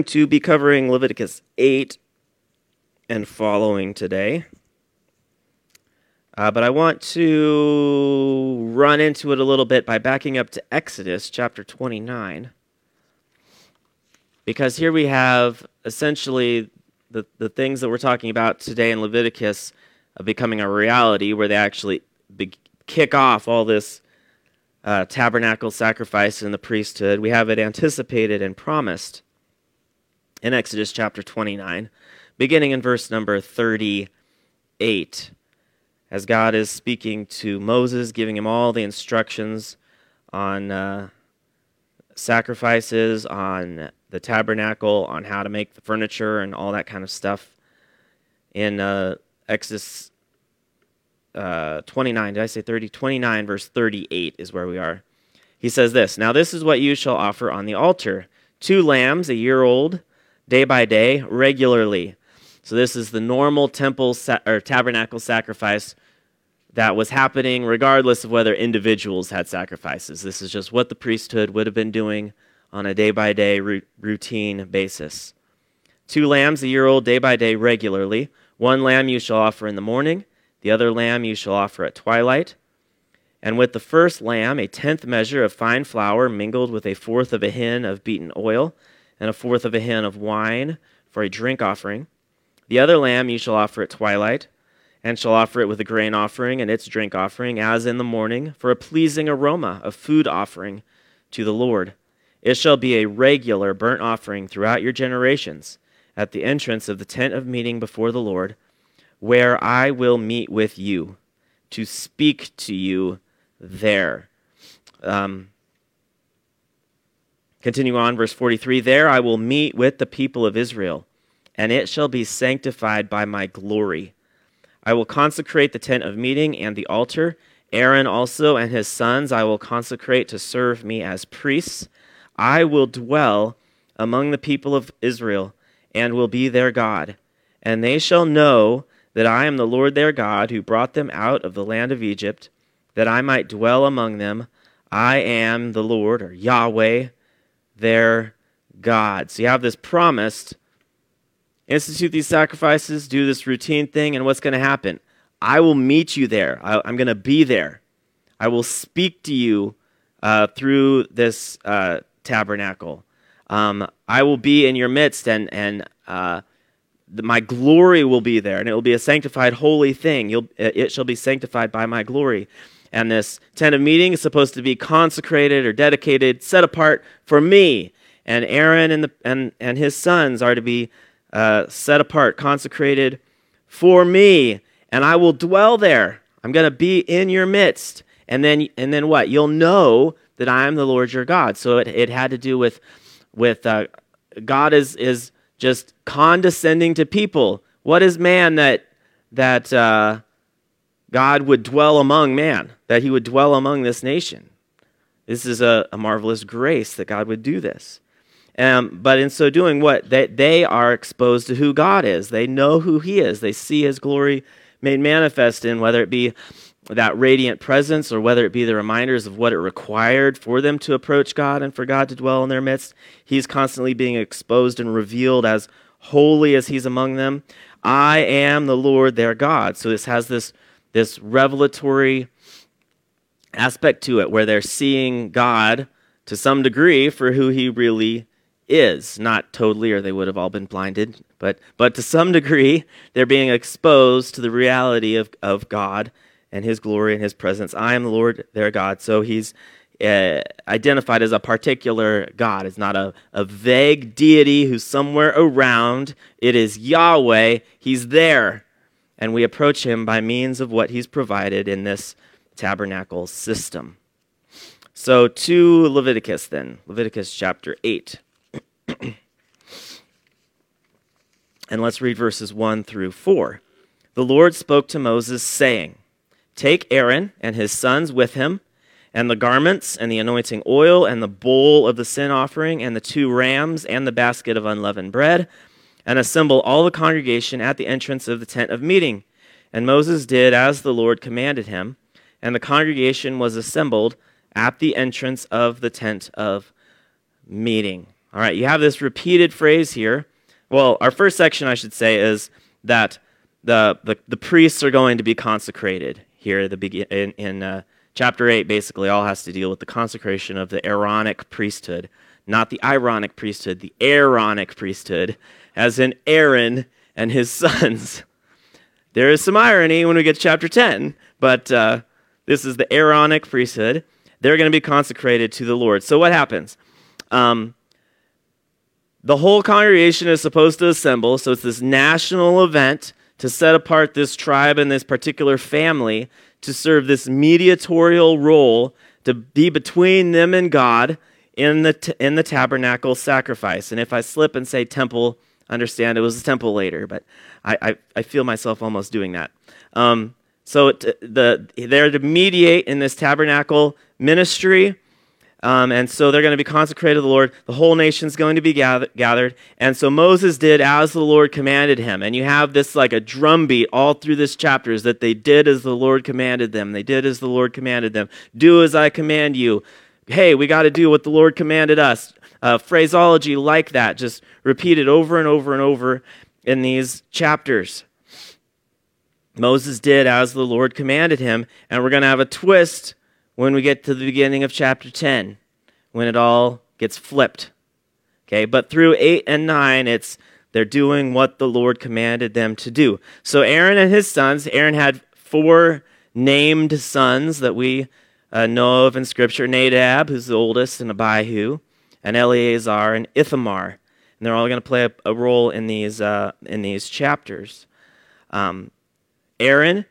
to be covering Leviticus 8 and following today. Uh, but I want to run into it a little bit by backing up to Exodus chapter 29. Because here we have essentially the, the things that we're talking about today in Leviticus uh, becoming a reality, where they actually be- kick off all this uh, tabernacle sacrifice in the priesthood. We have it anticipated and promised in Exodus chapter 29, beginning in verse number 38, as God is speaking to Moses, giving him all the instructions on uh, sacrifices, on the tabernacle, on how to make the furniture, and all that kind of stuff. In uh, Exodus uh, 29, did I say 30? 29, verse 38 is where we are. He says this Now this is what you shall offer on the altar two lambs, a year old day by day, regularly. So this is the normal temple sa- or tabernacle sacrifice that was happening regardless of whether individuals had sacrifices. This is just what the priesthood would have been doing on a day by day routine basis. Two lambs a year old day by day regularly. One lamb you shall offer in the morning, the other lamb you shall offer at twilight. And with the first lamb, a tenth measure of fine flour mingled with a fourth of a hin of beaten oil and a fourth of a hin of wine for a drink offering. The other lamb you shall offer at twilight, and shall offer it with a grain offering and its drink offering, as in the morning, for a pleasing aroma of food offering to the Lord. It shall be a regular burnt offering throughout your generations, at the entrance of the tent of meeting before the Lord, where I will meet with you, to speak to you there. Um, Continue on, verse 43 There I will meet with the people of Israel, and it shall be sanctified by my glory. I will consecrate the tent of meeting and the altar. Aaron also and his sons I will consecrate to serve me as priests. I will dwell among the people of Israel and will be their God. And they shall know that I am the Lord their God who brought them out of the land of Egypt, that I might dwell among them. I am the Lord, or Yahweh their God. So you have this promised institute these sacrifices, do this routine thing, and what's going to happen? I will meet you there. I, am going to be there. I will speak to you uh, through this uh, tabernacle. Um, I will be in your midst, and and uh, the, my glory will be there, and it will be a sanctified, holy thing. You'll, it shall be sanctified by my glory. And this tent of meeting is supposed to be consecrated or dedicated, set apart for me. And Aaron and, the, and, and his sons are to be uh, set apart, consecrated for me. And I will dwell there. I'm going to be in your midst. And then, and then what? You'll know that I am the Lord your God. So it, it had to do with, with uh, God is, is just condescending to people. What is man that, that, uh, God would dwell among man, that he would dwell among this nation. This is a, a marvelous grace that God would do this. Um, but in so doing, what they, they are exposed to who God is. They know who He is. They see His glory made manifest in whether it be that radiant presence or whether it be the reminders of what it required for them to approach God and for God to dwell in their midst. He's constantly being exposed and revealed as holy as He's among them. I am the Lord their God. So this has this this revelatory aspect to it where they're seeing God to some degree for who he really is. Not totally, or they would have all been blinded, but, but to some degree, they're being exposed to the reality of, of God and his glory and his presence. I am the Lord their God. So he's uh, identified as a particular God. It's not a, a vague deity who's somewhere around. It is Yahweh. He's there and we approach him by means of what he's provided in this tabernacle system. So, to Leviticus then, Leviticus chapter 8. and let's read verses 1 through 4. The Lord spoke to Moses, saying, Take Aaron and his sons with him, and the garments, and the anointing oil, and the bowl of the sin offering, and the two rams, and the basket of unleavened bread and assemble all the congregation at the entrance of the tent of meeting. And Moses did as the Lord commanded him, and the congregation was assembled at the entrance of the tent of meeting. All right, you have this repeated phrase here. Well, our first section, I should say, is that the, the, the priests are going to be consecrated here the begin, in, in uh, chapter 8 basically all has to deal with the consecration of the aaronic priesthood not the ironic priesthood the aaronic priesthood as in aaron and his sons. There is some irony when we get to chapter 10 but uh, this is the aaronic priesthood. They're going to be consecrated to the lord. So what happens? Um, the whole congregation is supposed to assemble so it's this national event to set apart this tribe and this particular family to serve this mediatorial role to be between them and God in the, t- in the tabernacle sacrifice. And if I slip and say temple, understand it was a temple later, but I, I, I feel myself almost doing that. Um, so t- the, they're to mediate in this tabernacle ministry um, and so they're going to be consecrated to the Lord. The whole nation's going to be gather- gathered. And so Moses did as the Lord commanded him. And you have this like a drumbeat all through this chapter is that they did as the Lord commanded them. They did as the Lord commanded them. Do as I command you. Hey, we got to do what the Lord commanded us. Uh, phraseology like that, just repeated over and over and over in these chapters. Moses did as the Lord commanded him. And we're going to have a twist when we get to the beginning of chapter 10, when it all gets flipped. Okay, but through 8 and 9, it's they're doing what the Lord commanded them to do. So Aaron and his sons, Aaron had four named sons that we uh, know of in Scripture Nadab, who's the oldest, and Abihu, and Eleazar, and Ithamar. And they're all going to play a, a, role in these, uh, in these chapters. Um, Aaron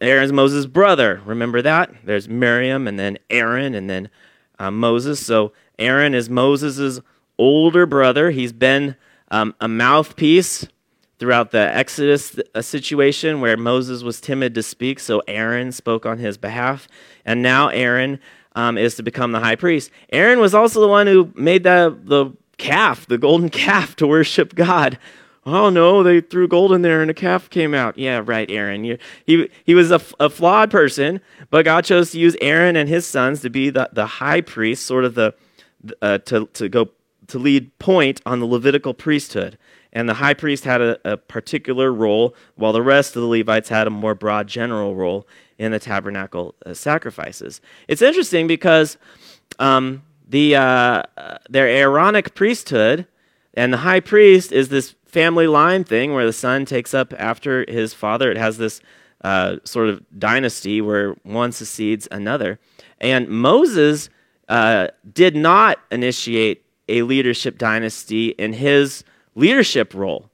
Aaron's Moses' brother. Remember that? There's Miriam and then Aaron and then uh, Moses. So Aaron is Moses' older brother. He's been um, a mouthpiece throughout the Exodus uh, situation where Moses was timid to speak, so Aaron spoke on his behalf. And now Aaron um, is to become the high priest. Aaron was also the one who made the, the calf, the golden calf, to worship God oh no, they threw gold in there and a calf came out. Yeah, right, Aaron. You, he, he was a, a flawed person, but God chose to use Aaron and his sons to be the, the high priest, sort of the, uh, to, to go to lead point on the Levitical priesthood. And the high priest had a, a, particular role, while the rest of the Levites had a more broad general role in the tabernacle uh, sacrifices. It's interesting because um, the, uh, their Aaronic priesthood and the high priest is this family line thing where the son takes up after his father. It has this uh, sort of dynasty where one succeeds another. And Moses uh, did not initiate a leadership dynasty in his leadership role.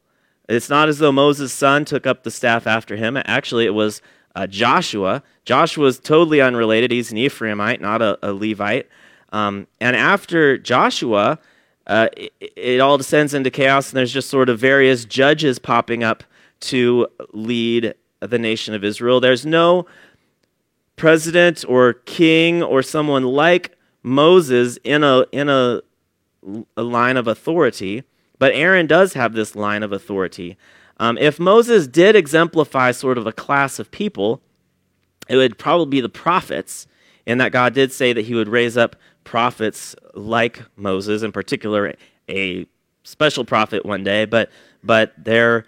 It's not as though Moses' son took up the staff after him. Actually, it was uh, Joshua. Joshua is totally unrelated. He's an Ephraimite, not a, a Levite. Um, and after Joshua, uh, it, it, all descends into chaos, and there's just sort of various judges popping up to lead the nation of Israel. There's no president or king or someone like Moses in a in a, a line of authority, but Aaron does have this line of authority. Um, if Moses did exemplify sort of a class of people, it would probably be the prophets, in that God did say that he would raise up prophets like Moses, in particular, a special prophet one day, but but there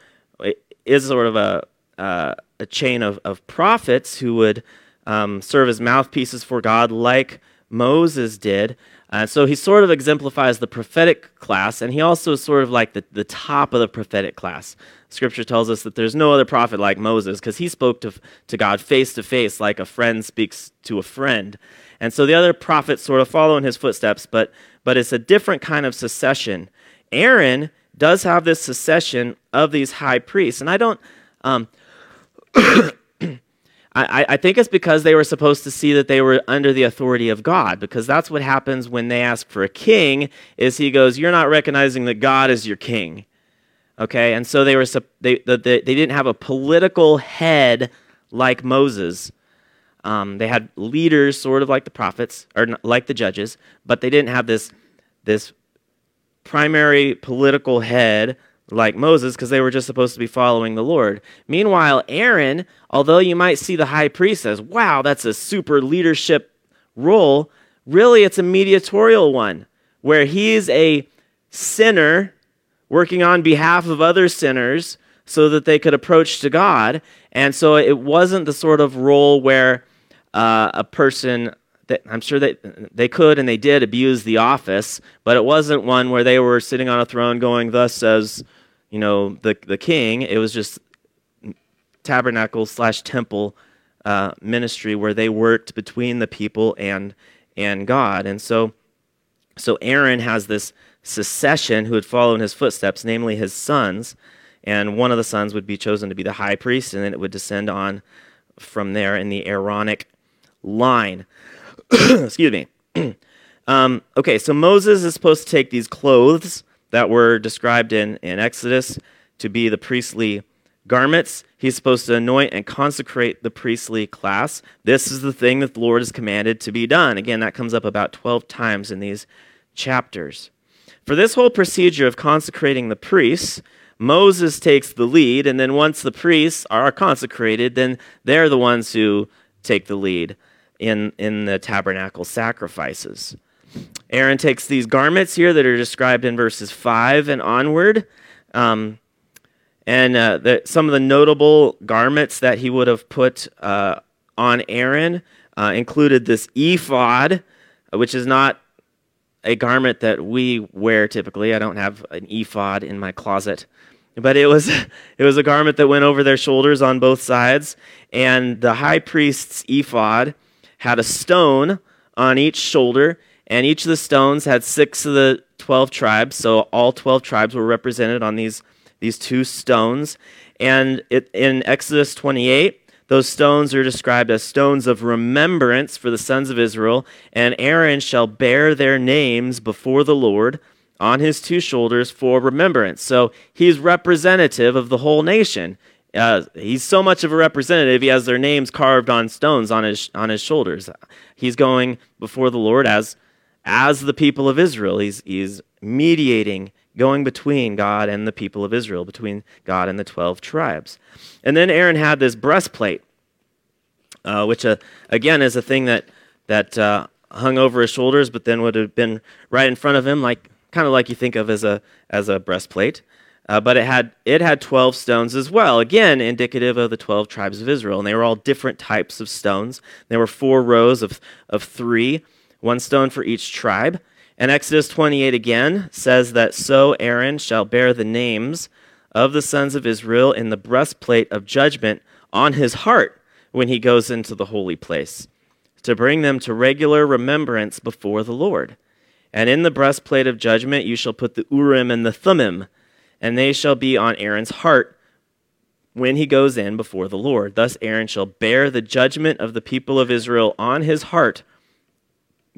is sort of a uh, a chain of, of prophets who would um, serve as mouthpieces for God, like Moses did. Uh, so he sort of exemplifies the prophetic class, and he also is sort of like the, the top of the prophetic class. Scripture tells us that there's no other prophet like Moses because he spoke to, to God face to face like a friend speaks to a friend. And so the other prophets sort of follow in his footsteps, but, but it's a different kind of succession. Aaron does have this succession of these high priests. And I don't. Um, I, I, think it's because they were supposed to see that they were under the authority of God, because that's what happens when they ask for a king. Is he goes, you're not recognizing that God is your king, okay? And so they were they they, they didn't have a political head like Moses, um, they had leaders, sort of like the prophets, or like the judges, but they didn't have this, this primary political head like Moses because they were just supposed to be following the Lord. Meanwhile, Aaron, although you might see the high priest as, wow, that's a super leadership role, really it's a mediatorial one where he's a sinner working on behalf of other sinners so that they could approach to God. And so it wasn't the sort of role where uh, a person that I'm sure that they could and they did abuse the office, but it wasn't one where they were sitting on a throne going, "Thus says, you know, the the king." It was just tabernacle slash temple uh, ministry where they worked between the people and and God, and so so Aaron has this succession who would follow in his footsteps, namely his sons, and one of the sons would be chosen to be the high priest, and then it would descend on from there in the Aaronic line. Excuse me. um, okay, so Moses is supposed to take these clothes that were described in, in Exodus to be the priestly garments. He's supposed to anoint and consecrate the priestly class. This is the thing that the Lord has commanded to be done. Again, that comes up about 12 times in these chapters. For this whole procedure of consecrating the priests, Moses takes the lead, and then once the priests are consecrated, then they're the ones who take the lead in, in the tabernacle sacrifices. Aaron takes these garments here that are described in verses 5 and onward. Um, and uh, the, some of the notable garments that he would have put uh, on Aaron uh, included this ephod, which is not a garment that we wear typically. I don't have an ephod in my closet. But it was, it was a garment that went over their shoulders on both sides. And the high priest's ephod had a stone on each shoulder, and each of the stones had six of the 12 tribes. So all 12 tribes were represented on these, these two stones. And it, in Exodus 28, those stones are described as stones of remembrance for the sons of Israel, and Aaron shall bear their names before the Lord on his two shoulders for remembrance. So he's representative of the whole nation. Uh, he's so much of a representative. He has their names carved on stones on his on his shoulders. He's going before the Lord as as the people of Israel. He's he's mediating, going between God and the people of Israel, between God and the twelve tribes. And then Aaron had this breastplate, uh, which uh, again is a thing that that uh, hung over his shoulders, but then would have been right in front of him, like kind of like you think of as a as a breastplate. Uh, but it had it had 12 stones as well. Again indicative of the 12 tribes of israel. And they were all different types of stones. There were four rows of, of three one stone for each tribe. And exodus 28 again says that so aaron shall bear the names of the sons of israel in the breastplate of judgment on his heart when he goes into the holy place to bring them to regular remembrance before the lord. And in the breastplate of judgment you shall put the urim and the thummim and they shall be on Aaron's heart when he goes in before the Lord. Thus Aaron shall bear the judgment of the people of Israel on his heart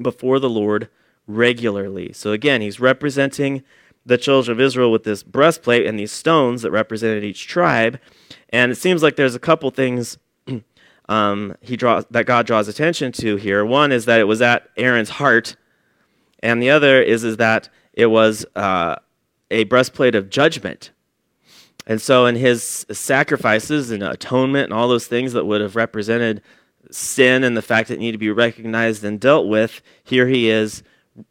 before the Lord regularly. So again, he's representing the children of Israel with this breastplate and these stones that represented each tribe. And it seems like there's a couple things um, he draws that God draws attention to here. One is that it was at Aaron's heart, and the other is is that it was uh, a breastplate of judgment. And so, in his sacrifices and atonement and all those things that would have represented sin and the fact that it needed to be recognized and dealt with, here he is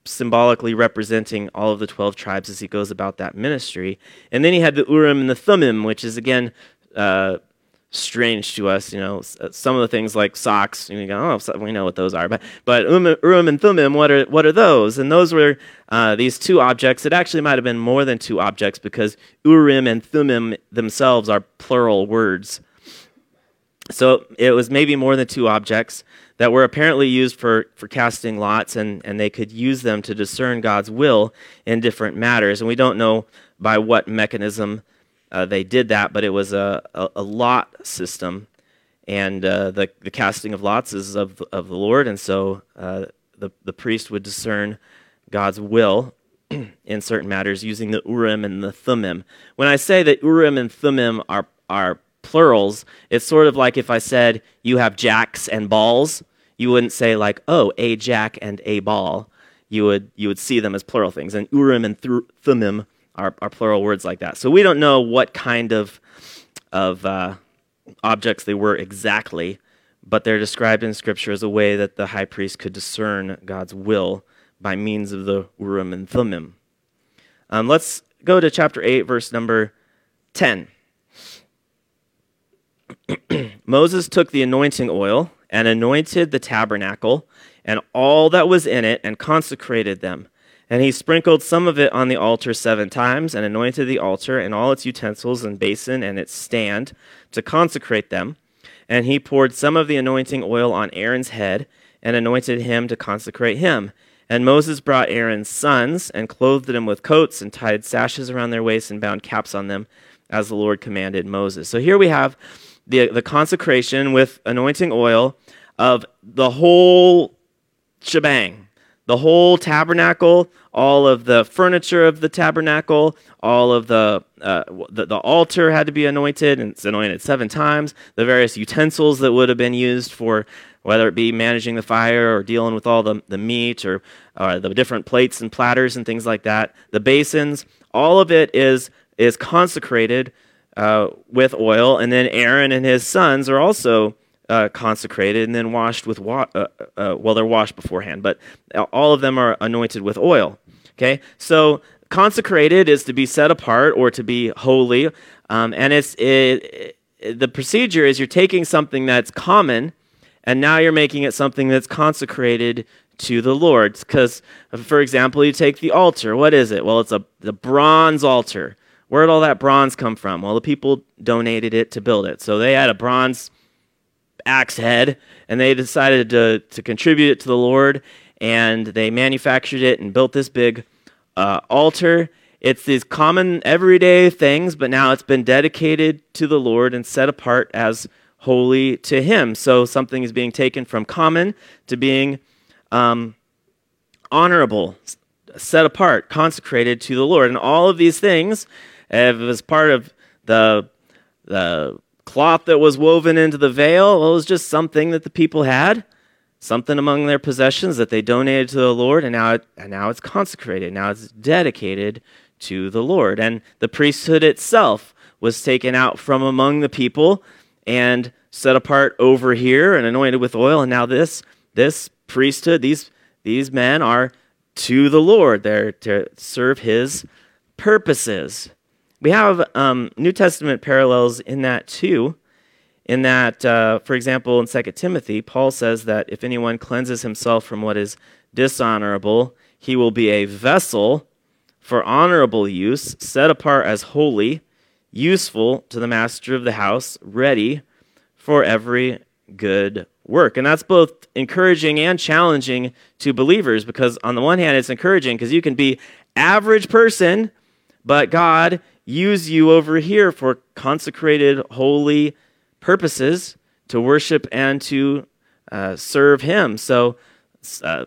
symbolically representing all of the 12 tribes as he goes about that ministry. And then he had the Urim and the Thummim, which is again uh, strange to us. You know, uh, some of the things like socks, you go, oh, we know what those are. But but Urim and Thummim, what are what are those? And those were uh, these two objects. It actually might have been more than two objects because Urim and Thummim themselves are plural words. So it was maybe more than two objects that were apparently used for, for casting lots, and, and they could use them to discern God's will in different matters. And we don't know by what mechanism uh, they did that, but it was a, a, a lot system. And uh, the, the casting of lots is of, of the Lord, and so uh, the, the priest would discern God's will in certain matters using the Urim and the Thummim. When I say that Urim and Thummim are, are plurals, it's sort of like if I said you have jacks and balls, you wouldn't say like, oh, a jack and a ball. You would, you would see them as plural things. And Urim and Thummim are, are plural words like that. So we don't know what kind of, of uh, objects they were exactly, but they're described in Scripture as a way that the high priest could discern God's will by means of the Urim and Thummim. Um, let's go to chapter 8, verse number 10. Moses took the anointing oil and anointed the tabernacle and all that was in it and consecrated them. And he sprinkled some of it on the altar seven times and anointed the altar and all its utensils and basin and its stand to consecrate them. And he poured some of the anointing oil on Aaron's head and anointed him to consecrate him. And Moses brought Aaron's sons and clothed them with coats and tied sashes around their waists and bound caps on them as the Lord commanded Moses. So here we have the, the consecration with anointing oil of the whole shebang, the whole tabernacle, all of the furniture of the tabernacle, all of the, uh, the, the altar had to be anointed, and it's anointed seven times. The various utensils that would have been used for whether it be managing the fire or dealing with all the, the meat or, or the different plates and platters and things like that. The basins, all of it is is consecrated uh, with oil, and then Aaron and his sons are also uh, consecrated and then washed with water. Uh, uh, well, they're washed beforehand, but all of them are anointed with oil. Okay, so consecrated is to be set apart or to be holy, um, and it's it, it, the procedure is you're taking something that's common, and now you're making it something that's consecrated to the Lord. Because, for example, you take the altar. What is it? Well, it's a the bronze altar. Where did all that bronze come from? Well, the people donated it to build it. So they had a bronze axe head and they decided to, to contribute it to the Lord and they manufactured it and built this big uh, altar. It's these common everyday things, but now it's been dedicated to the Lord and set apart as holy to Him. So something is being taken from common to being um, honorable, set apart, consecrated to the Lord. And all of these things was part of the, the cloth that was woven into the veil, well, it was just something that the people had, something among their possessions that they donated to the Lord, and now, it, and now it's consecrated. Now it's dedicated to the Lord. And the priesthood itself was taken out from among the people and set apart over here and anointed with oil. And now this, this priesthood, these, these men are to the Lord. They're to serve his purposes. We have um, New Testament parallels in that too. In that, uh, for example, in 2 Timothy, Paul says that if anyone cleanses himself from what is dishonorable, he will be a vessel for honorable use, set apart as holy, useful to the master of the house, ready for every good work. And that's both encouraging and challenging to believers because, on the one hand, it's encouraging because you can be average person, but God use you over here for consecrated, holy purposes to worship and to uh, serve Him. So, uh,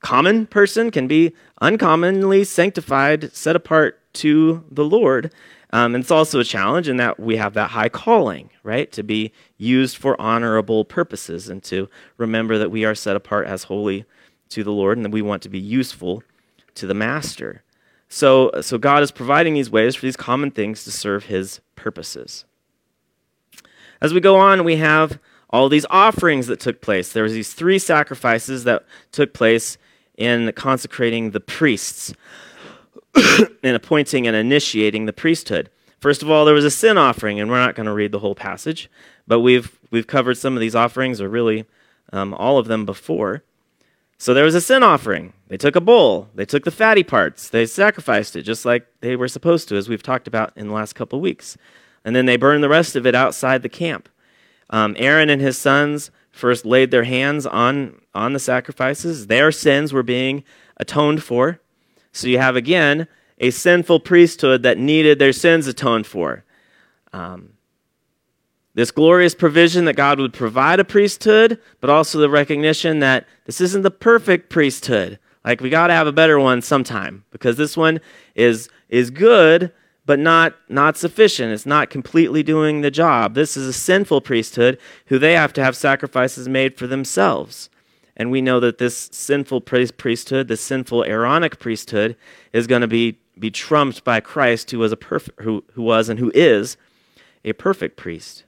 common person can be uncommonly sanctified, set apart to the Lord. Um, and it's also a challenge in that we have that high calling, right? To be used for honorable purposes and to remember that we are set apart as holy to the Lord and that we want to be useful to the Master. So, so God is providing these ways for these common things to serve his purposes. As we go on, we have all these offerings that took place. There was these three sacrifices that took place in consecrating the priests and appointing and initiating the priesthood. First of all, there was a sin offering, and we're not going to read the whole passage, but we've we've covered some of these offerings, or really um, all of them before. So there was a sin offering. They took a bull, they took the fatty parts, they sacrificed it just like they were supposed to, as we've talked about in the last couple of weeks. And then they burned the rest of it outside the camp. Um, Aaron and his sons first laid their hands on, on the sacrifices. Their sins were being atoned for. So you have, again, a sinful priesthood that needed their sins atoned for. Um, this glorious provision that God would provide a priesthood, but also the recognition that this isn't the perfect priesthood. Like we got to have a better one sometime because this one is is good but not not sufficient. It's not completely doing the job. This is a sinful priesthood who they have to have sacrifices made for themselves. And we know that this sinful priesthood, this sinful Aaronic priesthood, is going to be, be trumped by Christ, who was a perfect, who, who was and who is a perfect priest.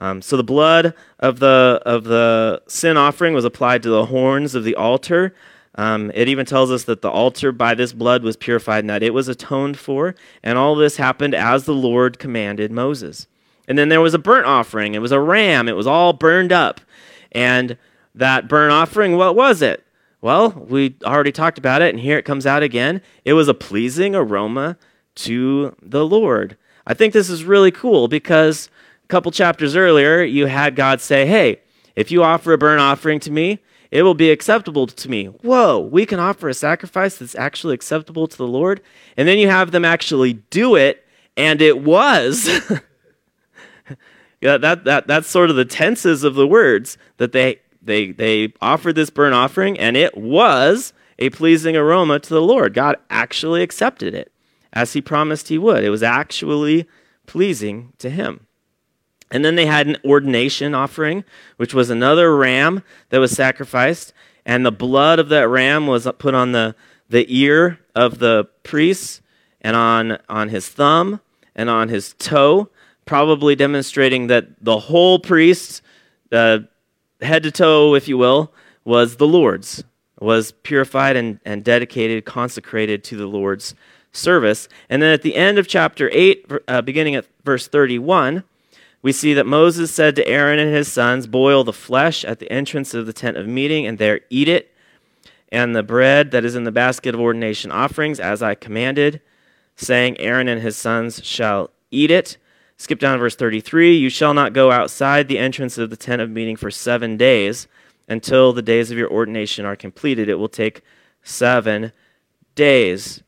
Um, so the blood of the of the sin offering was applied to the horns of the altar. Um, it even tells us that the altar by this blood was purified and that it was atoned for. And all this happened as the Lord commanded Moses. And then there was a burnt offering. It was a ram. It was all burned up. And that burnt offering, what was it? Well, we already talked about it, and here it comes out again. It was a pleasing aroma to the Lord. I think this is really cool because a couple chapters earlier, you had God say, Hey, if you offer a burnt offering to me, it will be acceptable to me. Whoa, we can offer a sacrifice that's actually acceptable to the Lord. And then you have them actually do it, and it was. yeah, that, that, that's sort of the tenses of the words that they, they, they offered this burnt offering, and it was a pleasing aroma to the Lord. God actually accepted it as he promised he would. It was actually pleasing to him. And then they had an ordination offering, which was another ram that was sacrificed. And the blood of that ram was put on the, the ear of the priest and on, on his thumb and on his toe, probably demonstrating that the whole priest, uh, head to toe, if you will, was the Lord's, was purified and, and dedicated, consecrated to the Lord's service. And then at the end of chapter 8, uh, beginning at verse 31, we see that Moses said to Aaron and his sons, Boil the flesh at the entrance of the tent of meeting, and there eat it, and the bread that is in the basket of ordination offerings, as I commanded, saying, Aaron and his sons shall eat it. Skip down to verse 33 You shall not go outside the entrance of the tent of meeting for seven days until the days of your ordination are completed. It will take seven days.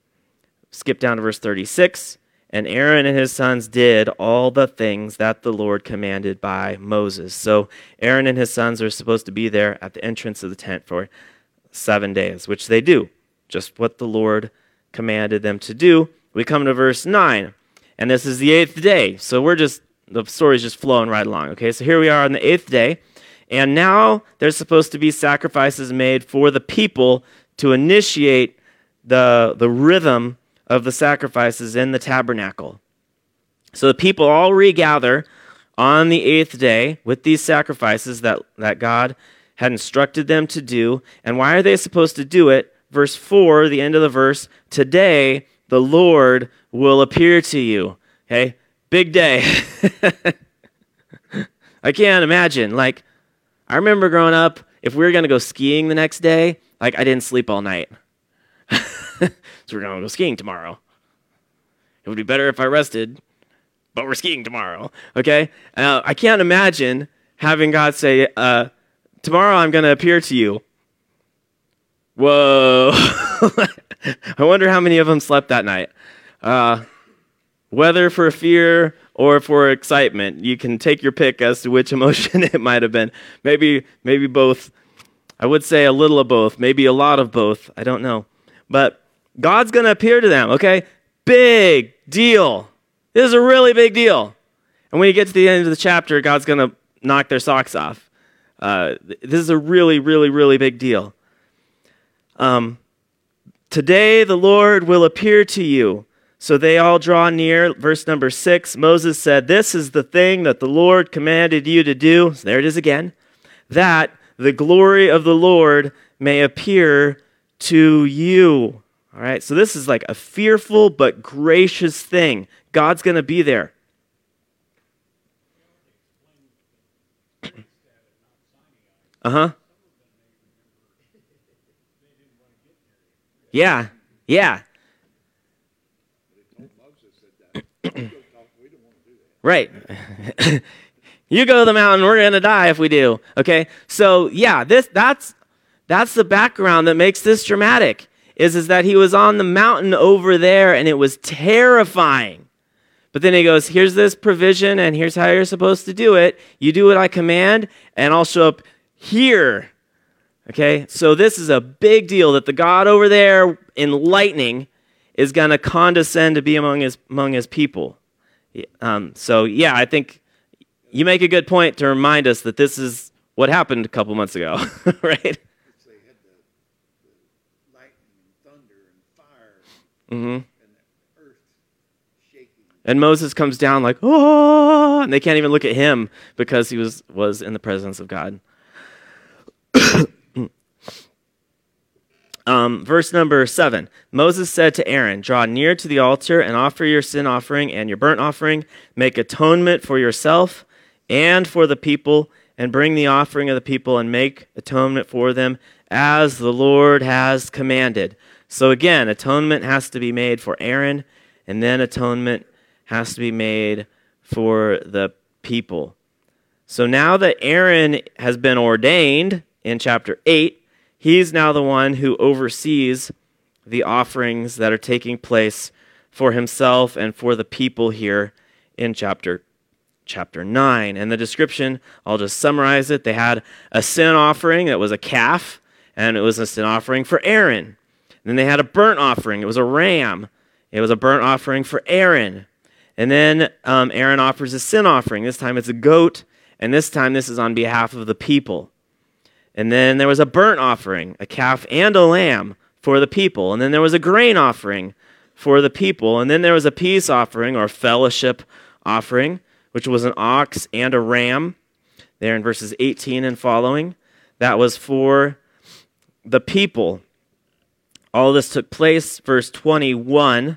Skip down to verse 36. And Aaron and his sons did all the things that the Lord commanded by Moses. So Aaron and his sons are supposed to be there at the entrance of the tent for seven days, which they do, just what the Lord commanded them to do. We come to verse 9, and this is the eighth day. So we're just, the story's just flowing right along. Okay, so here we are on the eighth day, and now there's supposed to be sacrifices made for the people to initiate the, the rhythm of the sacrifices in the tabernacle. So the people all regather on the eighth day with these sacrifices that, that God had instructed them to do. And why are they supposed to do it? Verse 4, the end of the verse, today the Lord will appear to you. Okay? Big day. I can't imagine. Like, I remember growing up, if we were going to go skiing the next day, like, I didn't sleep all night. so we're going to go skiing tomorrow. It would be better if I rested, but we're skiing tomorrow. Okay? Uh, I can't imagine having God say, uh, Tomorrow I'm going to appear to you. Whoa. I wonder how many of them slept that night. Uh, whether for fear or for excitement, you can take your pick as to which emotion it might have been. Maybe, maybe both. I would say a little of both, maybe a lot of both. I don't know. But God's going to appear to them, okay? Big deal. This is a really big deal. And when you get to the end of the chapter, God's going to knock their socks off. Uh, this is a really, really, really big deal. Um, Today the Lord will appear to you. So they all draw near. Verse number six Moses said, This is the thing that the Lord commanded you to do. So there it is again. That the glory of the Lord may appear to you. All right, so this is like a fearful but gracious thing. God's going to be there. Uh huh. Yeah, yeah. right. you go to the mountain, we're going to die if we do. Okay? So, yeah, this that's that's the background that makes this dramatic is, is that he was on the mountain over there and it was terrifying. But then he goes, Here's this provision, and here's how you're supposed to do it. You do what I command, and I'll show up here. Okay? So this is a big deal that the God over there in lightning is going to condescend to be among his, among his people. Um, so, yeah, I think you make a good point to remind us that this is what happened a couple months ago, right? Mm-hmm. And, Moses comes down like, oh, and they can't even look at him because he was, was in the presence of God. Um, verse number seven Moses said to Aaron, Draw near to the altar and offer your sin offering and your burnt offering. Make atonement for yourself and for the people, and bring the offering of the people and make atonement for them as the Lord has commanded. So again, atonement has to be made for Aaron, and then atonement has to be made for the people. So now that Aaron has been ordained in chapter 8, he's now the one who oversees the offerings that are taking place for himself and for the people here in chapter chapter 9. And the description, I'll just summarize it. They had a sin offering that was a calf, and it was a sin offering for Aaron. Then they had a burnt offering, it was a ram. It was a burnt offering for Aaron. And then um, Aaron offers a sin offering. This time it's a goat, and this time this is on behalf of the people. And then there was a burnt offering, a calf and a lamb for the people. And then there was a grain offering for the people. And then there was a peace offering or fellowship offering, which was an ox and a ram, there in verses 18 and following. That was for the people. All this took place, verse 21.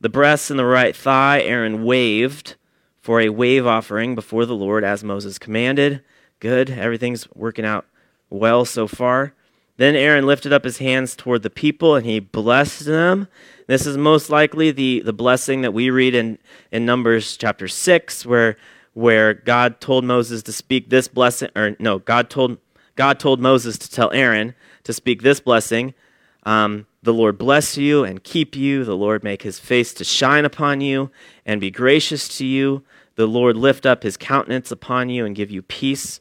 The breasts and the right thigh Aaron waved for a wave offering before the Lord as Moses commanded. Good. Everything's working out well so far. Then Aaron lifted up his hands toward the people and he blessed them. This is most likely the, the blessing that we read in, in Numbers chapter 6, where, where God told Moses to speak this blessing, or no, God told, God told Moses to tell Aaron to speak this blessing. Um, the Lord bless you and keep you. The Lord make his face to shine upon you and be gracious to you. The Lord lift up his countenance upon you and give you peace.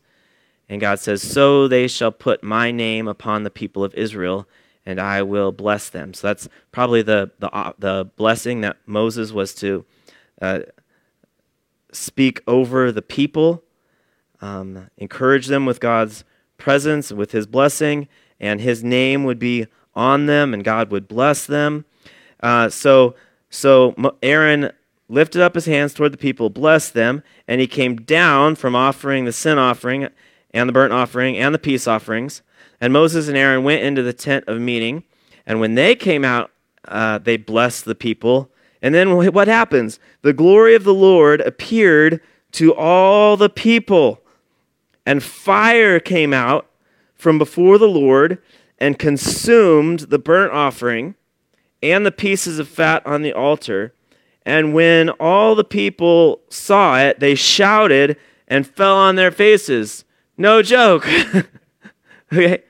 And God says, So they shall put my name upon the people of Israel, and I will bless them. So that's probably the, the, uh, the blessing that Moses was to uh, speak over the people, um, encourage them with God's presence, with his blessing, and his name would be on them, and God would bless them. Uh, so, so Aaron lifted up his hands toward the people, blessed them, and he came down from offering the sin offering and the burnt offering and the peace offerings. And Moses and Aaron went into the tent of meeting. And when they came out, uh, they blessed the people. And then what happens? The glory of the Lord appeared to all the people. And fire came out from before the Lord and consumed the burnt offering and the pieces of fat on the altar. And when all the people saw it, they shouted and fell on their faces. No joke. okay?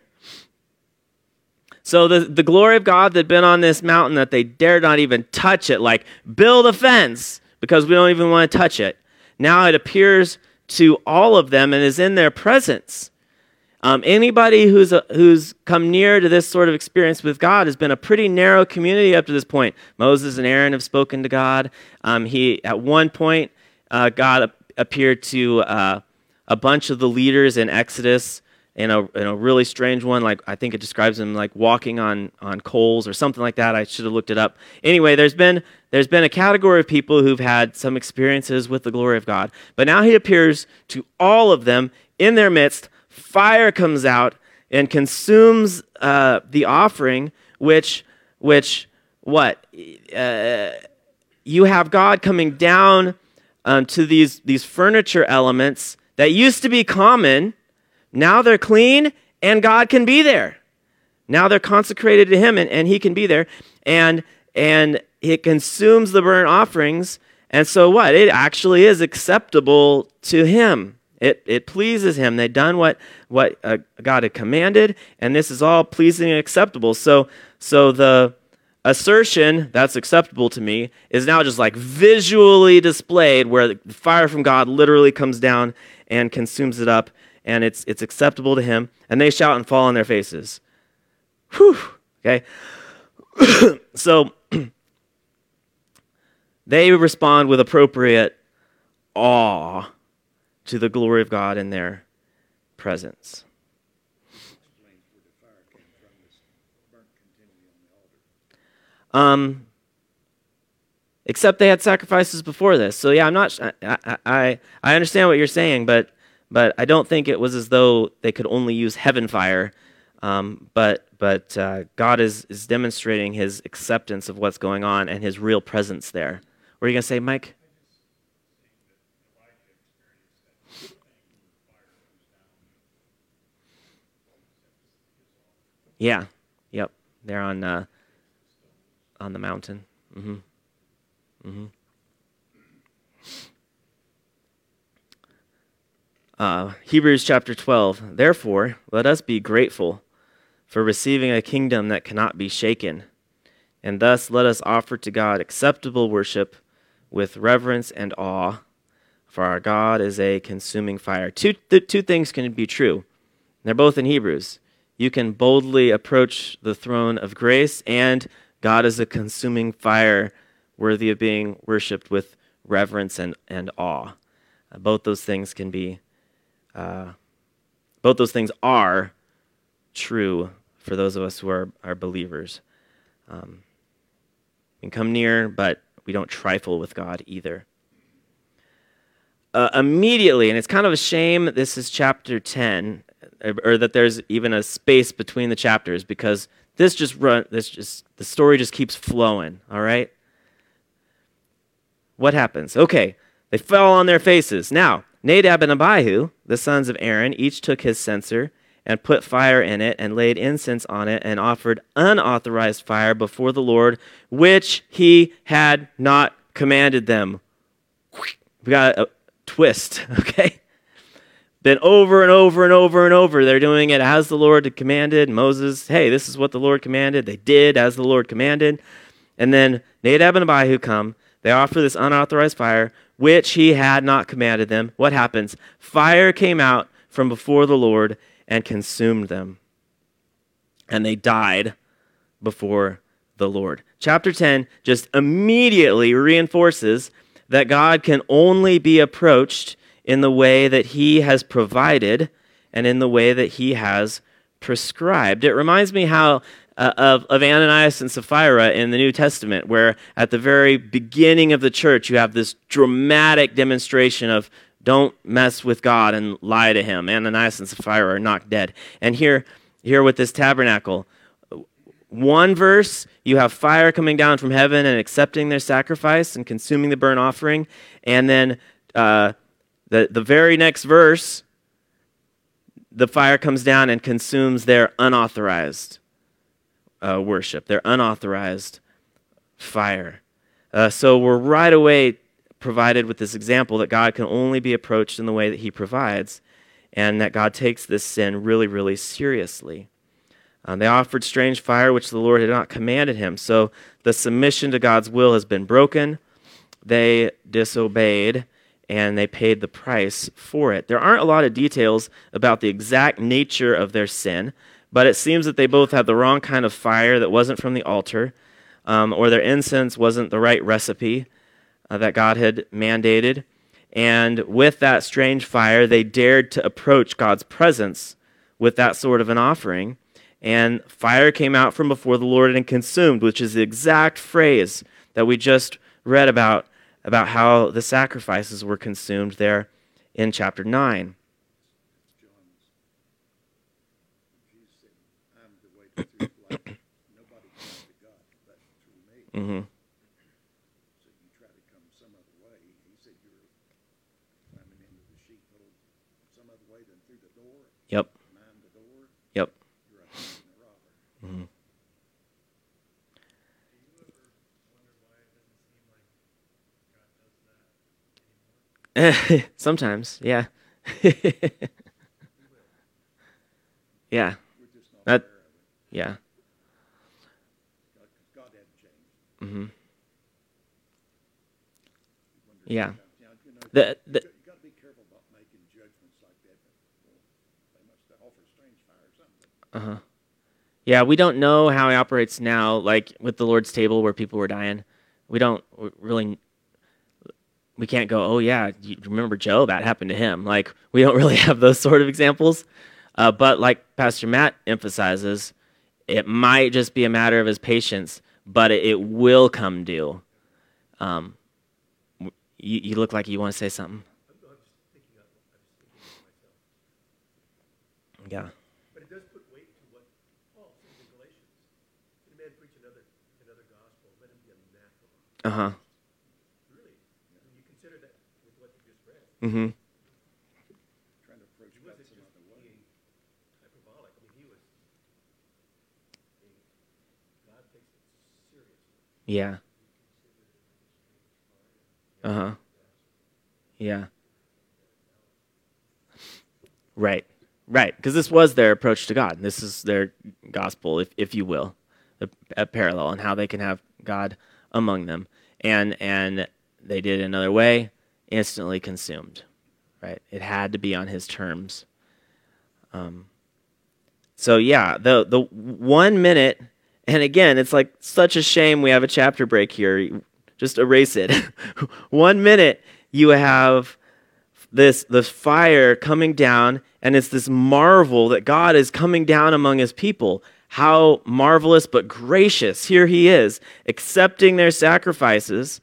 So the, the glory of God that had been on this mountain that they dared not even touch it, like build a fence because we don't even want to touch it. Now it appears to all of them and is in their presence. Um, anybody who's, a, who's come near to this sort of experience with God has been a pretty narrow community up to this point. Moses and Aaron have spoken to God. Um, he, at one point, uh, God appeared to uh, a bunch of the leaders in Exodus in a, in a really strange one. Like I think it describes them like walking on, on coals or something like that. I should have looked it up. Anyway, there's been there's been a category of people who've had some experiences with the glory of God, but now He appears to all of them in their midst. Fire comes out and consumes uh, the offering, which which what uh, you have God coming down um, to these these furniture elements that used to be common, now they're clean and God can be there. Now they're consecrated to Him and, and He can be there. And, and it consumes the burnt offerings. And so what? It actually is acceptable to Him. It, it pleases Him. They've done what, what uh, God had commanded, and this is all pleasing and acceptable. So, so the assertion that's acceptable to me is now just like visually displayed where the fire from God literally comes down and consumes it up, and it's, it's acceptable to him. And they shout and fall on their faces. Whew. Okay? so they respond with appropriate awe to the glory of God in their presence. Um, except they had sacrifices before this. So yeah, I'm not. I, I I understand what you're saying, but but I don't think it was as though they could only use heaven fire Um, but but uh, God is, is demonstrating his acceptance of what's going on and his real presence there. Are you to say, Mike? Yeah. Yep. They're on uh, on the mountain. Mm-hmm. Mm-hmm. Uh, Hebrews chapter 12. Therefore, let us be grateful for receiving a kingdom that cannot be shaken. And thus let us offer to God acceptable worship with reverence and awe, for our God is a consuming fire. Two, two things can be true. They're both in Hebrews. You can boldly approach the throne of grace, and God is a consuming fire worthy of being worshiped with reverence and, and awe. Uh, both those things can be, uh, both those things are true for those of us who are, are believers. Um, we can come near, but we don't trifle with God either. Uh, immediately, and it's kind of a shame this is chapter 10, or that there's even a space between the chapters because this just run this just the story just keeps flowing all right? What happens? Okay they fell on their faces. Now nadab and abihu the sons of aaron each took his censer and put fire in it and laid incense on it and offered unauthorized fire before the lord which he had not commanded them. We got a twist okay then over and over and over and over, they're doing it as the Lord commanded. Moses, hey, this is what the Lord commanded. They did as the Lord commanded. And then Nadab and Abihu come. They offer this unauthorized fire, which he had not commanded them. What happens? Fire came out from before the Lord and consumed them. And they died before the Lord. Chapter 10 just immediately reinforces that God can only be approached in the way that he has provided and in the way that he has prescribed. It reminds me how uh, of, of Ananias and Sapphira in the New Testament, where at the very beginning of the church, you have this dramatic demonstration of don't mess with God and lie to him. Ananias and Sapphira are knocked dead. And here, here with this tabernacle, one verse, you have fire coming down from heaven and accepting their sacrifice and consuming the burnt offering. And then uh, the, the very next verse, the fire comes down and consumes their unauthorized uh, worship, their unauthorized fire. Uh, so we're right away provided with this example that God can only be approached in the way that He provides, and that God takes this sin really, really seriously. Uh, they offered strange fire, which the Lord had not commanded him. So the submission to God's will has been broken. They disobeyed, and they paid the price for it. There aren't a lot of details about the exact nature of their sin, but it seems that they both had the wrong kind of fire that wasn't from the altar, um, or their incense wasn't the right recipe uh, that God had mandated. And with that strange fire, they dared to approach God's presence with that sort of an offering. And fire came out from before the Lord and consumed, which is the exact phrase that we just read about about how the sacrifices were consumed there in chapter 9. mm-hmm. So you try to come some other way. He said you're climbing into the sheepfold some other way than through the door. Yep. Mind the door. Yep. You're a thief and a robber. Mm-hmm. Sometimes, yeah. yeah. We're just not That- aware of it. Yeah. God, 'cause God hadn't changed. hmm You wonder Yeah. sometimes, you know, you know, The, the, you got to be careful about making judgments like that. Well, yeah. must have offered strange fire or something. uh-huh. Yeah, we don't know how he operates now, like with the Lord's table where people were dying. We don't really, we can't go, oh yeah, you remember Joe? That happened to him. Like we don't really have those sort of examples. Uh, but like Pastor Matt emphasizes, it might just be a matter of his patience, but it, it will come due. Um, you, you look like you want to say something. Yeah. Uh huh. Mm-hmm. Trying to approach God some other way. Yeah. Uh huh. Yeah. Right. Right. Because this was their approach to God. This is their gospel, if, if you will, a, a parallel and how they can have God among them. And and they did it another way, instantly consumed. Right. It had to be on his terms. Um, so yeah, the the one minute, and again, it's like such a shame we have a chapter break here. Just erase it. one minute, you have this this fire coming down, and it's this marvel that God is coming down among His people. How marvelous but gracious! Here He is, accepting their sacrifices.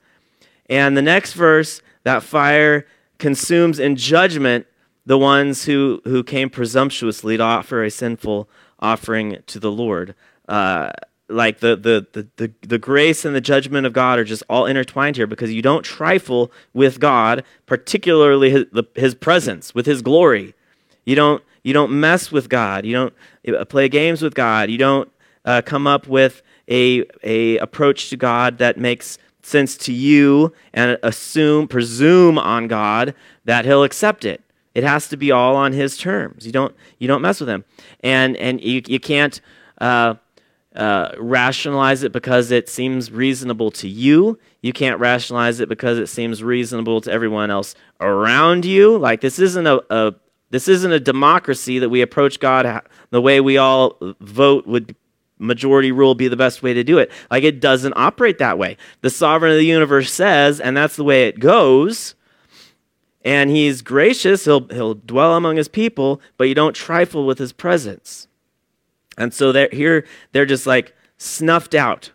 And the next verse, that fire consumes in judgment the ones who, who came presumptuously to offer a sinful offering to the Lord. Uh, like the, the, the, the, the grace and the judgment of God are just all intertwined here because you don't trifle with God, particularly his, the, his presence, with his glory. You don't, you don't mess with God. You don't uh, play games with God. You don't uh, come up with a, a approach to God that makes sense to you and assume, presume on God that he'll accept it. It has to be all on his terms. You don't you don't mess with him, and and you you can't uh, uh, rationalize it because it seems reasonable to you. You can't rationalize it because it seems reasonable to everyone else around you. Like this isn't a, a this isn't a democracy that we approach God the way we all vote would majority rule be the best way to do it. Like it doesn't operate that way. The sovereign of the universe says, and that's the way it goes and he's gracious he'll, he'll dwell among his people but you don't trifle with his presence and so they're here they're just like snuffed out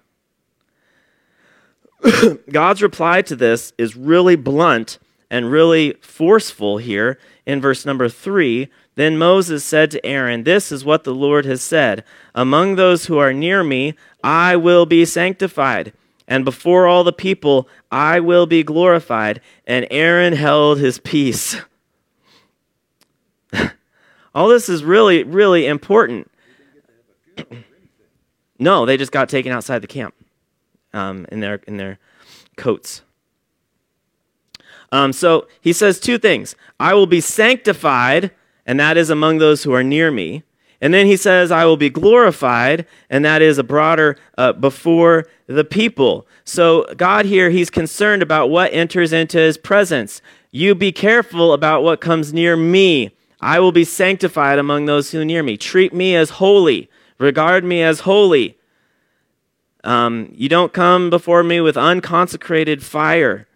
god's reply to this is really blunt and really forceful here in verse number three then moses said to aaron this is what the lord has said among those who are near me i will be sanctified and before all the people I will be glorified. And Aaron held his peace. all this is really, really important. no, they just got taken outside the camp um, in, their, in their coats. Um, so he says two things I will be sanctified, and that is among those who are near me. And then he says, I will be glorified, and that is a broader uh, before the people. So, God here, he's concerned about what enters into his presence. You be careful about what comes near me. I will be sanctified among those who near me. Treat me as holy, regard me as holy. Um, you don't come before me with unconsecrated fire.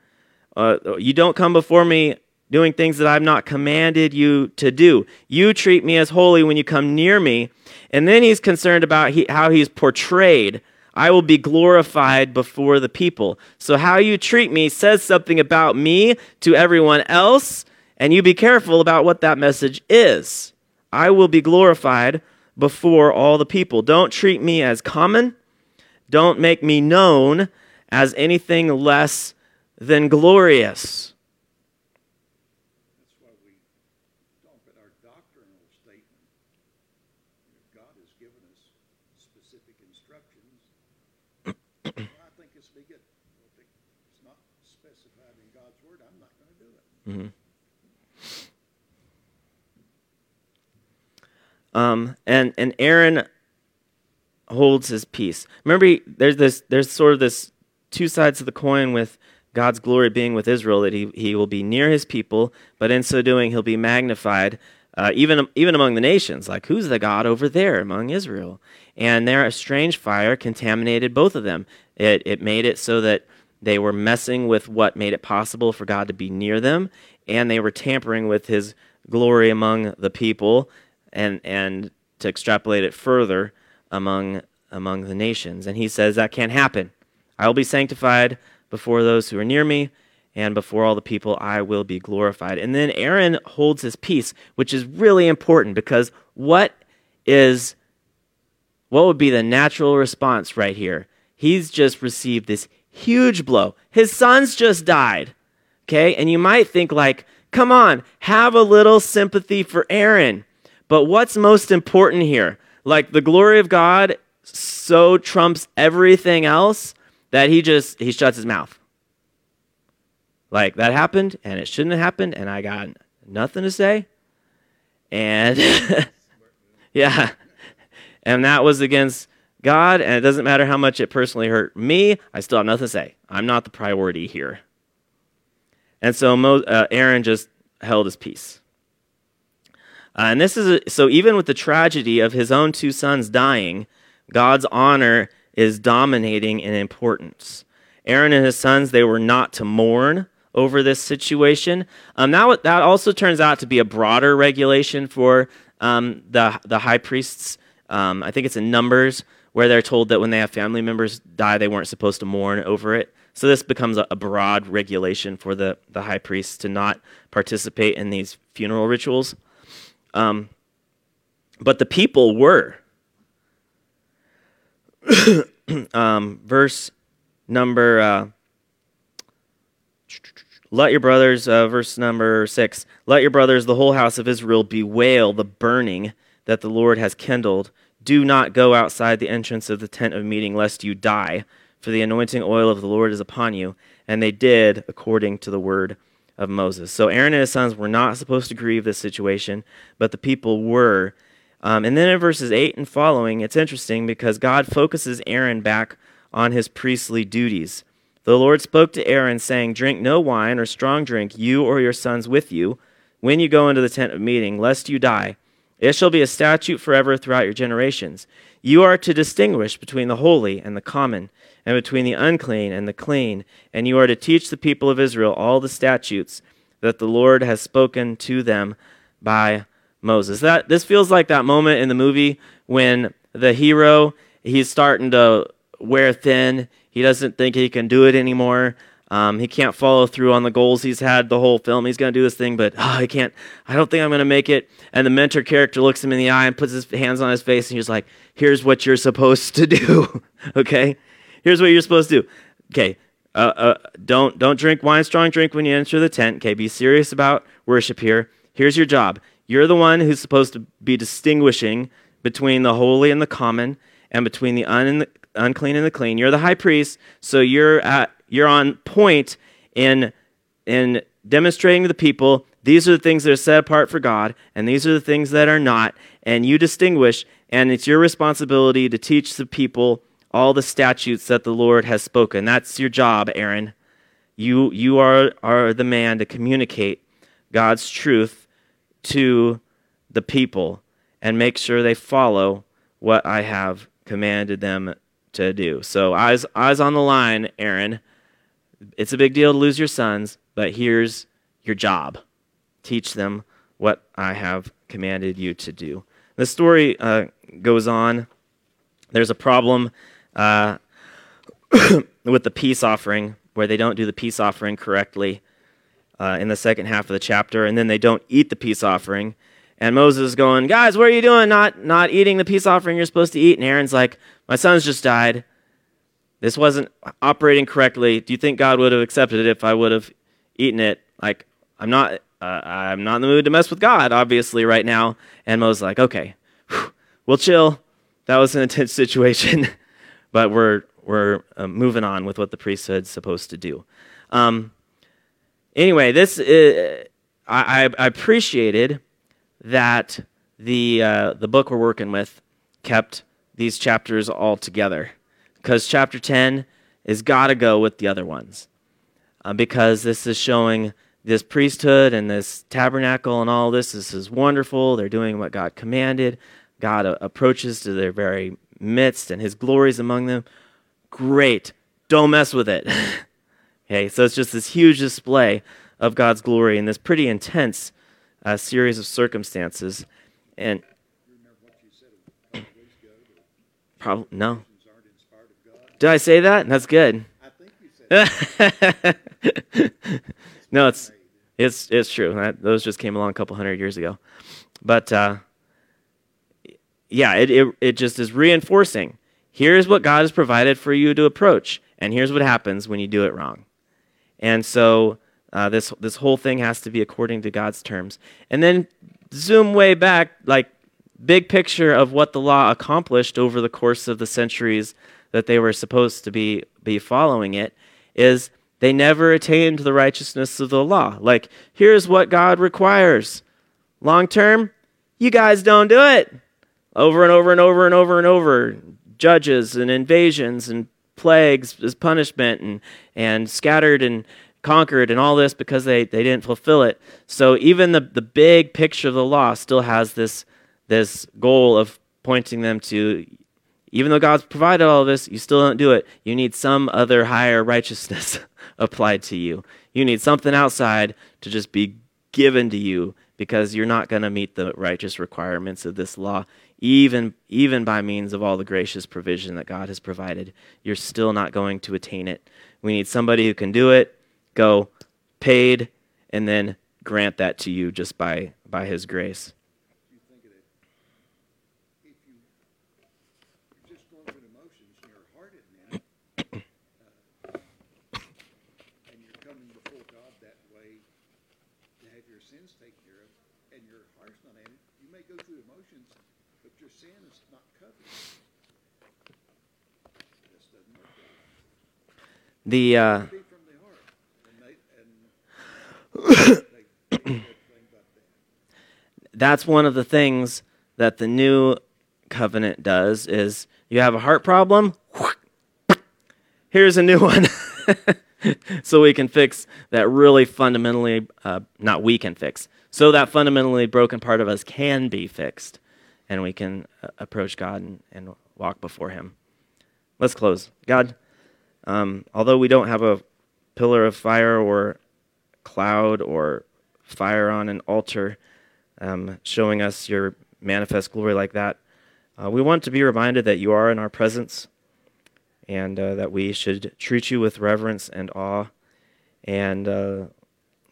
Uh, you don't come before me doing things that I've not commanded you to do. You treat me as holy when you come near me. And then he's concerned about he, how he's portrayed. I will be glorified before the people. So, how you treat me says something about me to everyone else, and you be careful about what that message is. I will be glorified before all the people. Don't treat me as common. Don't make me known as anything less than glorious. Mm-hmm. Um, and and Aaron holds his peace. Remember, he, there's this there's sort of this two sides of the coin with God's glory being with Israel that he he will be near his people, but in so doing he'll be magnified. Uh, even even among the nations, like who's the God over there among Israel? And there, a strange fire contaminated both of them. It it made it so that they were messing with what made it possible for God to be near them, and they were tampering with his glory among the people and and to extrapolate it further among among the nations. And he says that can't happen. I will be sanctified before those who are near me, and before all the people I will be glorified. And then Aaron holds his peace, which is really important because what is what would be the natural response right here? He's just received this Huge blow. His sons just died. Okay? And you might think, like, come on, have a little sympathy for Aaron. But what's most important here? Like, the glory of God so trumps everything else that he just he shuts his mouth. Like that happened and it shouldn't have happened and I got nothing to say. And yeah. And that was against God and it doesn't matter how much it personally hurt me, I still have nothing to say. I'm not the priority here. And so Mo, uh, Aaron just held his peace. Uh, and this is a, so even with the tragedy of his own two sons dying, God's honor is dominating in importance. Aaron and his sons, they were not to mourn over this situation. Um, that, that also turns out to be a broader regulation for um, the, the high priests. Um, I think it's in Numbers where they're told that when they have family members die, they weren't supposed to mourn over it. So this becomes a, a broad regulation for the, the high priests to not participate in these funeral rituals. Um, but the people were. um, verse number, uh, let your brothers, uh, verse number six, let your brothers, the whole house of Israel, bewail the burning that the Lord has kindled. Do not go outside the entrance of the tent of meeting, lest you die, for the anointing oil of the Lord is upon you. And they did according to the word of Moses. So Aaron and his sons were not supposed to grieve this situation, but the people were. Um, and then in verses 8 and following, it's interesting because God focuses Aaron back on his priestly duties. The Lord spoke to Aaron, saying, Drink no wine or strong drink, you or your sons with you, when you go into the tent of meeting, lest you die. It shall be a statute forever throughout your generations. You are to distinguish between the holy and the common, and between the unclean and the clean, and you are to teach the people of Israel all the statutes that the Lord has spoken to them by Moses. That this feels like that moment in the movie when the hero he's starting to wear thin. He doesn't think he can do it anymore. Um, he can't follow through on the goals he's had the whole film. He's going to do this thing, but oh, I can't. I don't think I'm going to make it. And the mentor character looks him in the eye and puts his hands on his face, and he's like, "Here's what you're supposed to do. okay, here's what you're supposed to do. Okay, uh, uh, don't don't drink wine, strong drink when you enter the tent. Okay, be serious about worship here. Here's your job. You're the one who's supposed to be distinguishing between the holy and the common, and between the, un the unclean and the clean. You're the high priest, so you're at you're on point in in demonstrating to the people these are the things that are set apart for God, and these are the things that are not, and you distinguish, and it's your responsibility to teach the people all the statutes that the Lord has spoken. That's your job, Aaron. You you are are the man to communicate God's truth to the people and make sure they follow what I have commanded them to do. So, eyes, eyes on the line, Aaron. It's a big deal to lose your sons, but here's your job teach them what I have commanded you to do. The story uh, goes on. There's a problem uh, with the peace offering where they don't do the peace offering correctly uh, in the second half of the chapter, and then they don't eat the peace offering. And Moses is going, guys, what are you doing? Not not eating the peace offering you're supposed to eat. And Aaron's like, my son's just died. This wasn't operating correctly. Do you think God would have accepted it if I would have eaten it? Like, I'm not. Uh, I'm not in the mood to mess with God, obviously, right now. And Moses like, okay, we'll chill. That was an intense situation, but we're we're uh, moving on with what the priesthood's supposed to do. Um, anyway, this is, I, I appreciated that the uh, the book we're working with kept these chapters all together because chapter 10 is got to go with the other ones uh, because this is showing this priesthood and this tabernacle and all this. This is wonderful. They're doing what God commanded. God uh, approaches to their very midst and his glories among them. Great. Don't mess with it. Okay, so it's just this huge display of God's glory in this pretty intense uh, series of circumstances. And probably no. Did I say that? That's good. I think you said no, it's it's it's true. That, those just came along a couple hundred years ago, but uh, yeah, it, it it just is reinforcing. Here's what God has provided for you to approach And here's what happens when you do it wrong. And so uh, this this whole thing has to be according to God's terms. And then zoom way back, like big picture of what the law accomplished over the course of the centuries that they were supposed to be be following it is they never attained the righteousness of the law. Like here's what God requires. Long term, you guys don't do it. Over and over and over and over and over. Judges and invasions and plagues as punishment and, and scattered and conquered and all this because they, they didn't fulfill it. So even the, the big picture of the law still has this, this goal of pointing them to even though God's provided all this, you still don't do it. You need some other higher righteousness applied to you. You need something outside to just be given to you because you're not going to meet the righteous requirements of this law even even by means of all the gracious provision that God has provided. You're still not going to attain it. We need somebody who can do it go paid and then grant that to you just by by his grace. You think of it, if you, you're just going through the motions and your heart isn't in it, uh, and you're coming before God that way to have your sins taken care of, and your heart's not in it, you may go through the motions, but your sin is not covered. This doesn't work that way. The uh, Be from the heart, and they, and they, they think about that. that's one of the things that the new covenant does is you have a heart problem here's a new one so we can fix that really fundamentally uh, not we can fix so that fundamentally broken part of us can be fixed and we can uh, approach god and, and walk before him let's close god um, although we don't have a pillar of fire or cloud or fire on an altar um, showing us your manifest glory like that. Uh, we want to be reminded that you are in our presence and uh, that we should treat you with reverence and awe. And uh,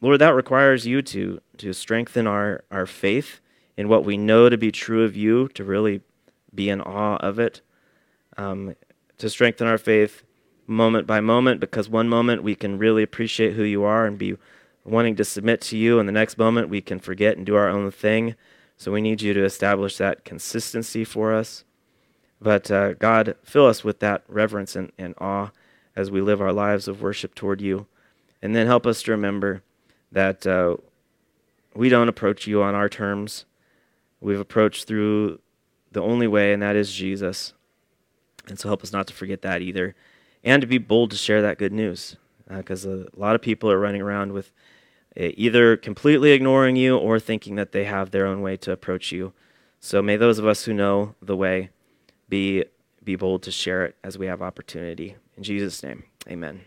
Lord, that requires you to, to strengthen our, our faith in what we know to be true of you, to really be in awe of it, um, to strengthen our faith moment by moment, because one moment we can really appreciate who you are and be wanting to submit to you, and the next moment we can forget and do our own thing. So we need you to establish that consistency for us. But uh, God, fill us with that reverence and, and awe as we live our lives of worship toward you. And then help us to remember that uh, we don't approach you on our terms. We've approached through the only way, and that is Jesus. And so help us not to forget that either. And to be bold to share that good news. Because uh, a lot of people are running around with uh, either completely ignoring you or thinking that they have their own way to approach you. So may those of us who know the way be, be bold to share it as we have opportunity. In Jesus' name, amen.